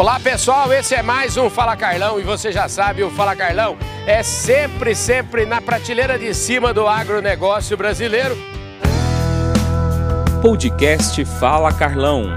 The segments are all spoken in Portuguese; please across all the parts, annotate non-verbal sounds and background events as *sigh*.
Olá pessoal, esse é mais um Fala Carlão e você já sabe, o Fala Carlão é sempre, sempre na prateleira de cima do agronegócio brasileiro. Podcast Fala Carlão.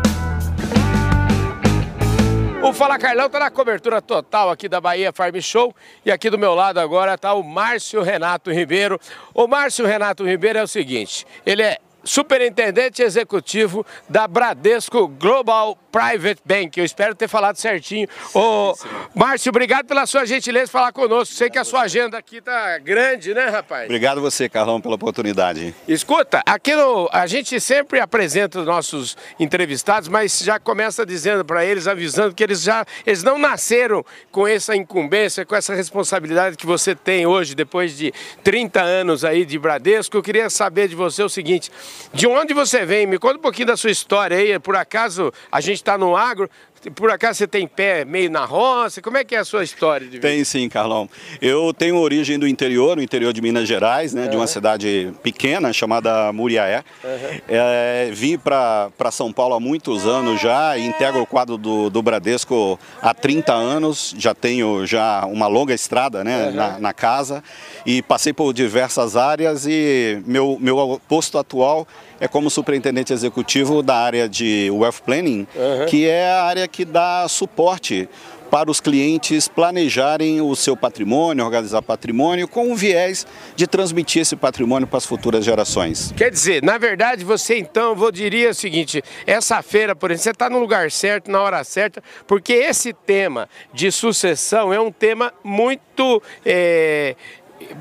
O Fala Carlão está na cobertura total aqui da Bahia Farm Show e aqui do meu lado agora está o Márcio Renato Ribeiro. O Márcio Renato Ribeiro é o seguinte, ele é superintendente executivo da Bradesco Global Private Bank. Eu espero ter falado certinho. Ô, Márcio, obrigado pela sua gentileza de falar conosco. Sei que a sua agenda aqui tá grande, né, rapaz? Obrigado você, Carlão, pela oportunidade. Escuta, aqui no, a gente sempre apresenta os nossos entrevistados, mas já começa dizendo para eles, avisando que eles já eles não nasceram com essa incumbência, com essa responsabilidade que você tem hoje, depois de 30 anos aí de Bradesco. Eu queria saber de você o seguinte, de onde você vem? Me conta um pouquinho da sua história aí. Por acaso a gente está no agro, por acaso você tem pé meio na roça? Como é que é a sua história de vida? Tem sim, Carlão. Eu tenho origem do interior, no interior de Minas Gerais, né, uhum. de uma cidade pequena chamada Muriaé. Uhum. É, vim para São Paulo há muitos anos já integro o quadro do, do Bradesco há 30 anos. Já tenho já uma longa estrada né, uhum. na, na casa e passei por diversas áreas e meu, meu posto atual é como superintendente executivo da área de Wealth Planning, uhum. que é a área que dá suporte para os clientes planejarem o seu patrimônio, organizar patrimônio, com o viés de transmitir esse patrimônio para as futuras gerações. Quer dizer, na verdade, você então, eu diria o seguinte, essa feira, por exemplo, você está no lugar certo, na hora certa, porque esse tema de sucessão é um tema muito... É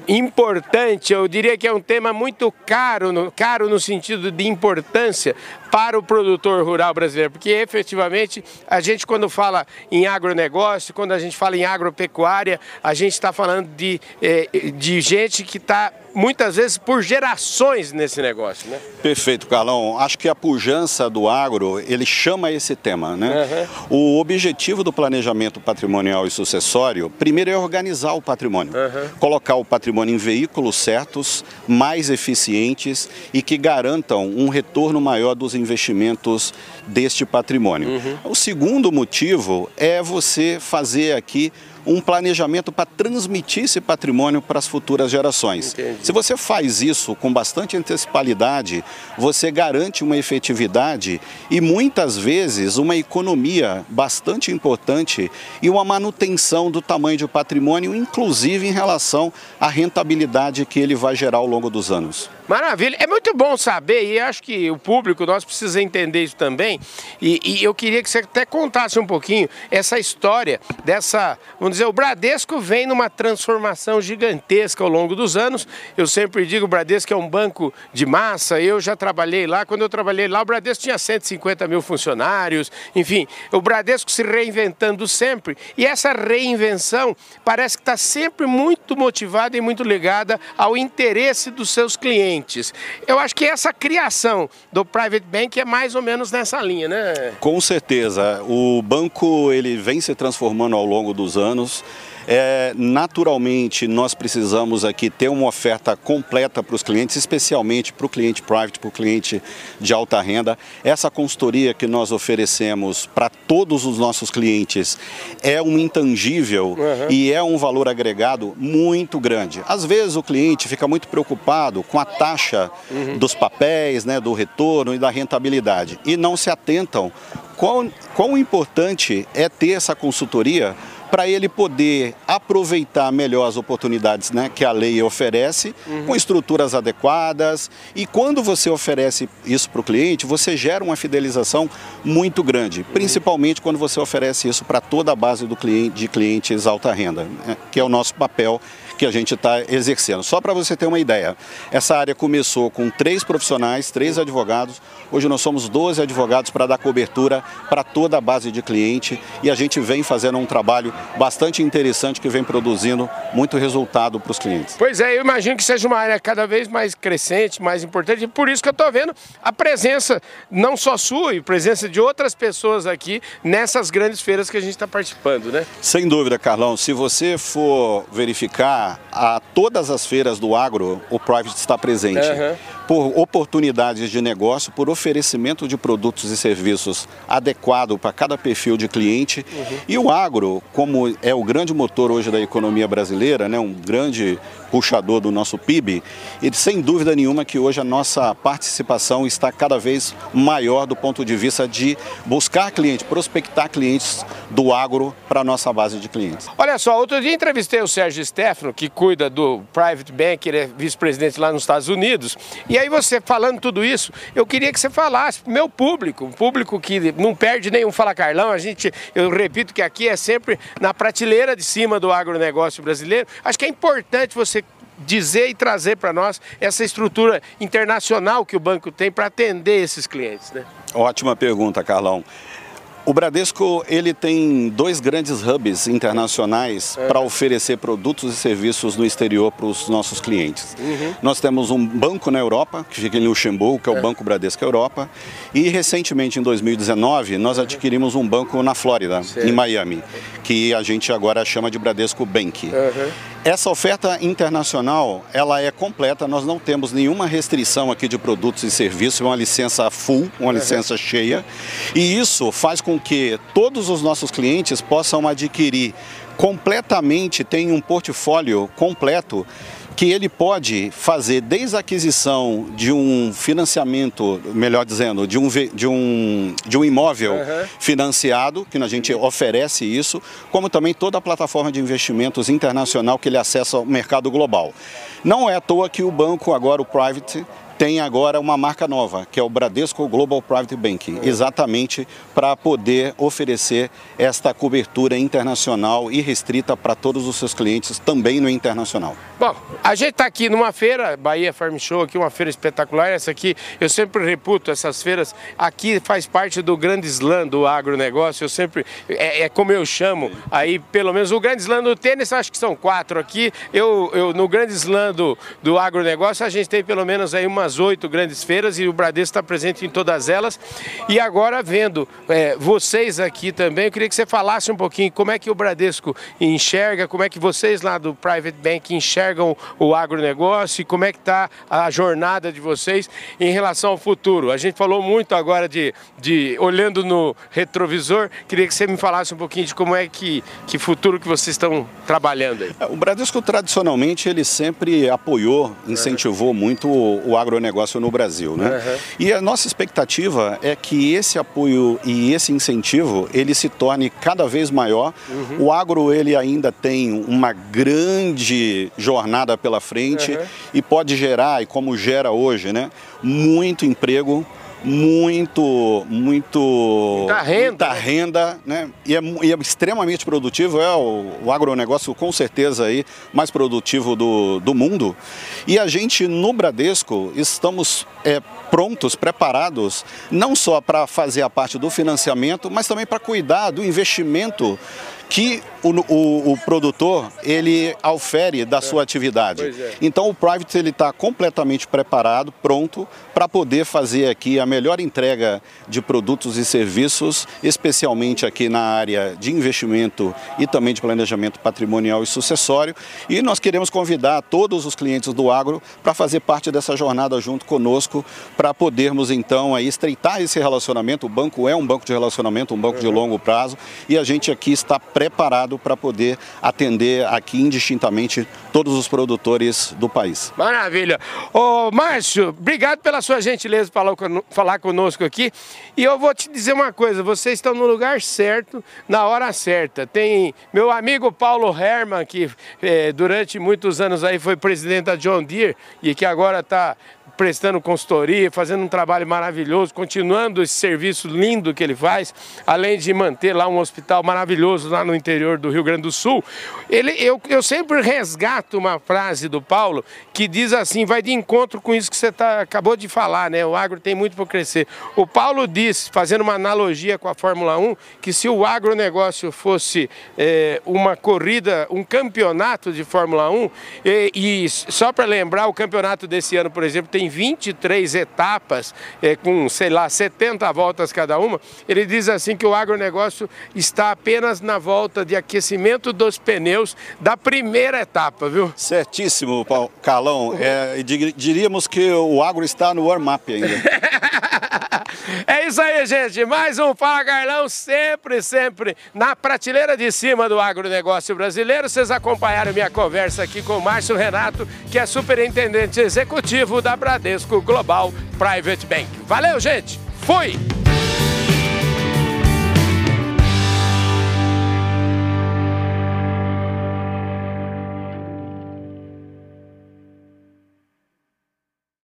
importante, eu diria que é um tema muito caro, caro no sentido de importância para o produtor rural brasileiro, porque efetivamente a gente quando fala em agronegócio, quando a gente fala em agropecuária, a gente está falando de, eh, de gente que está muitas vezes por gerações nesse negócio, né? Perfeito, Carlão. Acho que a pujança do agro, ele chama esse tema, né? Uhum. O objetivo do planejamento patrimonial e sucessório, primeiro é organizar o patrimônio, uhum. colocar o patrimônio em veículos certos, mais eficientes e que garantam um retorno maior dos investimentos deste patrimônio. Uhum. O segundo motivo é você fazer aqui um planejamento para transmitir esse patrimônio para as futuras gerações. Entendi. Se você faz isso com bastante antecipalidade, você garante uma efetividade e muitas vezes uma economia bastante importante e uma manutenção do tamanho do patrimônio, inclusive em relação à rentabilidade que ele vai gerar ao longo dos anos. Maravilha, é muito bom saber e acho que o público, nós precisa entender isso também. E, e, eu queria que você até contasse um pouquinho essa história dessa, vamos dizer, o Bradesco vem numa transformação gigantesca ao longo dos anos, eu sempre digo o Bradesco é um banco de massa, eu já trabalhei lá, quando eu trabalhei lá o Bradesco tinha 150 mil funcionários, enfim, o Bradesco se reinventando sempre. E essa reinvenção parece que está sempre muito motivada e muito ligada ao interesse dos seus clientes clientes. Eu acho que essa criação do private bank é mais ou menos nessa linha, né? Com certeza. O banco ele vem se transformando ao longo dos anos. É, naturalmente, nós precisamos aqui ter uma oferta completa para os clientes, especialmente para o cliente private, para o cliente de alta renda. Essa consultoria que nós oferecemos para todos os nossos clientes é um intangível uhum. e é um valor agregado muito grande. Às vezes o cliente fica muito preocupado com a taxa uhum. dos papéis, né, do retorno e da rentabilidade e não se atentam quão, quão importante é ter essa consultoria para ele poder aproveitar melhor as oportunidades né, que a lei oferece, uhum. com estruturas adequadas. E quando você oferece isso para o cliente, você gera uma fidelização muito grande, uhum. principalmente quando você oferece isso para toda a base do cliente, de clientes alta renda, né, que é o nosso papel que a gente está exercendo. Só para você ter uma ideia, essa área começou com três profissionais, três advogados, hoje nós somos 12 advogados para dar cobertura para toda a base de cliente e a gente vem fazendo um trabalho bastante interessante que vem produzindo muito resultado para os clientes. Pois é, eu imagino que seja uma área cada vez mais crescente, mais importante, e por isso que eu estou vendo a presença, não só sua, e presença de outras pessoas aqui nessas grandes feiras que a gente está participando, né? Sem dúvida, Carlão. Se você for verificar a todas as feiras do agro, o Private está presente. Uhum. Por oportunidades de negócio, por oferecimento de produtos e serviços adequado para cada perfil de cliente. Uhum. E o agro, como é o grande motor hoje da economia brasileira, né, um grande puxador do nosso PIB, e sem dúvida nenhuma que hoje a nossa participação está cada vez maior do ponto de vista de buscar clientes, prospectar clientes do agro para a nossa base de clientes. Olha só, outro dia entrevistei o Sérgio Stefano, que cuida do Private Bank, ele é vice-presidente lá nos Estados Unidos, e aí você falando tudo isso, eu queria que você falasse para o meu público, um público que não perde nenhum Fala Carlão, a gente, eu repito que aqui é sempre na prateleira de cima do agronegócio brasileiro, acho que é importante você dizer e trazer para nós essa estrutura internacional que o banco tem para atender esses clientes. Né? Ótima pergunta, Carlão. O Bradesco ele tem dois grandes hubs internacionais é. para oferecer produtos e serviços no exterior para os nossos clientes. Uhum. Nós temos um banco na Europa, que fica em Luxemburgo, que é o é. Banco Bradesco Europa, e recentemente, em 2019, nós uhum. adquirimos um banco na Flórida, em Miami, que a gente agora chama de Bradesco Bank. Uhum. Essa oferta internacional, ela é completa, nós não temos nenhuma restrição aqui de produtos e serviços, é uma licença full, uma licença cheia, e isso faz com que todos os nossos clientes possam adquirir completamente, tenham um portfólio completo que ele pode fazer desde a aquisição de um financiamento, melhor dizendo, de um, de um, de um imóvel uhum. financiado, que a gente oferece isso, como também toda a plataforma de investimentos internacional que ele acessa ao mercado global. Não é à toa que o banco, agora o Private, tem agora uma marca nova, que é o Bradesco Global Private Banking, exatamente para poder oferecer esta cobertura internacional e restrita para todos os seus clientes, também no internacional. Bom, a gente está aqui numa feira, Bahia Farm Show, aqui uma feira espetacular, essa aqui eu sempre reputo essas feiras, aqui faz parte do grande slam do agronegócio, eu sempre, é, é como eu chamo, aí pelo menos o grande slam do tênis, acho que são quatro aqui, eu, eu no grande slam do, do agronegócio a gente tem pelo menos aí umas oito grandes feiras e o Bradesco está presente em todas elas. E agora vendo é, vocês aqui também, eu queria que você falasse um pouquinho como é que o Bradesco enxerga, como é que vocês lá do Private Bank enxergam o agronegócio e como é que está a jornada de vocês em relação ao futuro. A gente falou muito agora de, de olhando no retrovisor, queria que você me falasse um pouquinho de como é que, que futuro que vocês estão trabalhando aí. É, o Bradesco tradicionalmente ele sempre apoiou, incentivou muito o, o agronegócio agronegócio no Brasil. Né? Uhum. E a nossa expectativa é que esse apoio e esse incentivo ele se torne cada vez maior. Uhum. O agro ele ainda tem uma grande jornada pela frente uhum. e pode gerar, e como gera hoje, né, muito emprego muito, muito muita renda, muita né? renda né? E, é, e é extremamente produtivo, é o, o agronegócio com certeza aí mais produtivo do, do mundo. E a gente no Bradesco estamos é, prontos, preparados, não só para fazer a parte do financiamento, mas também para cuidar do investimento que o, o, o, produtor ele aufere da sua atividade. É. Então o private ele está completamente preparado, pronto para poder fazer aqui a melhor entrega de produtos e serviços, especialmente aqui na área de investimento e também de planejamento patrimonial e sucessório. E nós queremos convidar todos os clientes do agro para fazer parte dessa jornada junto conosco, para podermos então aí estreitar esse relacionamento. O banco é um banco de relacionamento, um banco uhum. de longo prazo, e a gente aqui está preparado preparado para poder atender aqui indistintamente todos os produtores do país. Maravilha. Ô Márcio, obrigado pela sua gentileza falar, falar conosco aqui. E eu vou te dizer uma coisa, vocês estão no lugar certo, na hora certa. Tem meu amigo Paulo Herman, que eh, durante muitos anos aí foi presidente da John Deere e que agora está prestando consultoria, fazendo um trabalho maravilhoso, continuando esse serviço lindo que ele faz, além de manter lá um hospital maravilhoso lá no interior do Rio Grande do Sul. Ele, eu, eu sempre resgato uma frase do Paulo que diz assim, vai de encontro com isso que você tá, acabou de falar, né? O agro tem muito para crescer. O Paulo diz, fazendo uma analogia com a Fórmula 1, que se o agronegócio fosse é, uma corrida, um campeonato de Fórmula 1, e, e só para lembrar, o campeonato desse ano, por exemplo, tem tem 23 etapas, é, com, sei lá, 70 voltas cada uma, ele diz assim que o agronegócio está apenas na volta volta de aquecimento dos pneus da primeira etapa, viu? Certíssimo, Carlão. É, diríamos que o agro está no warm-up ainda. *laughs* É isso aí, gente. Mais um Fala Carlão, sempre, sempre na prateleira de cima do agronegócio brasileiro. Vocês acompanharam minha conversa aqui com o Márcio Renato, que é superintendente executivo da Bradesco Global Private Bank. Valeu, gente. Fui!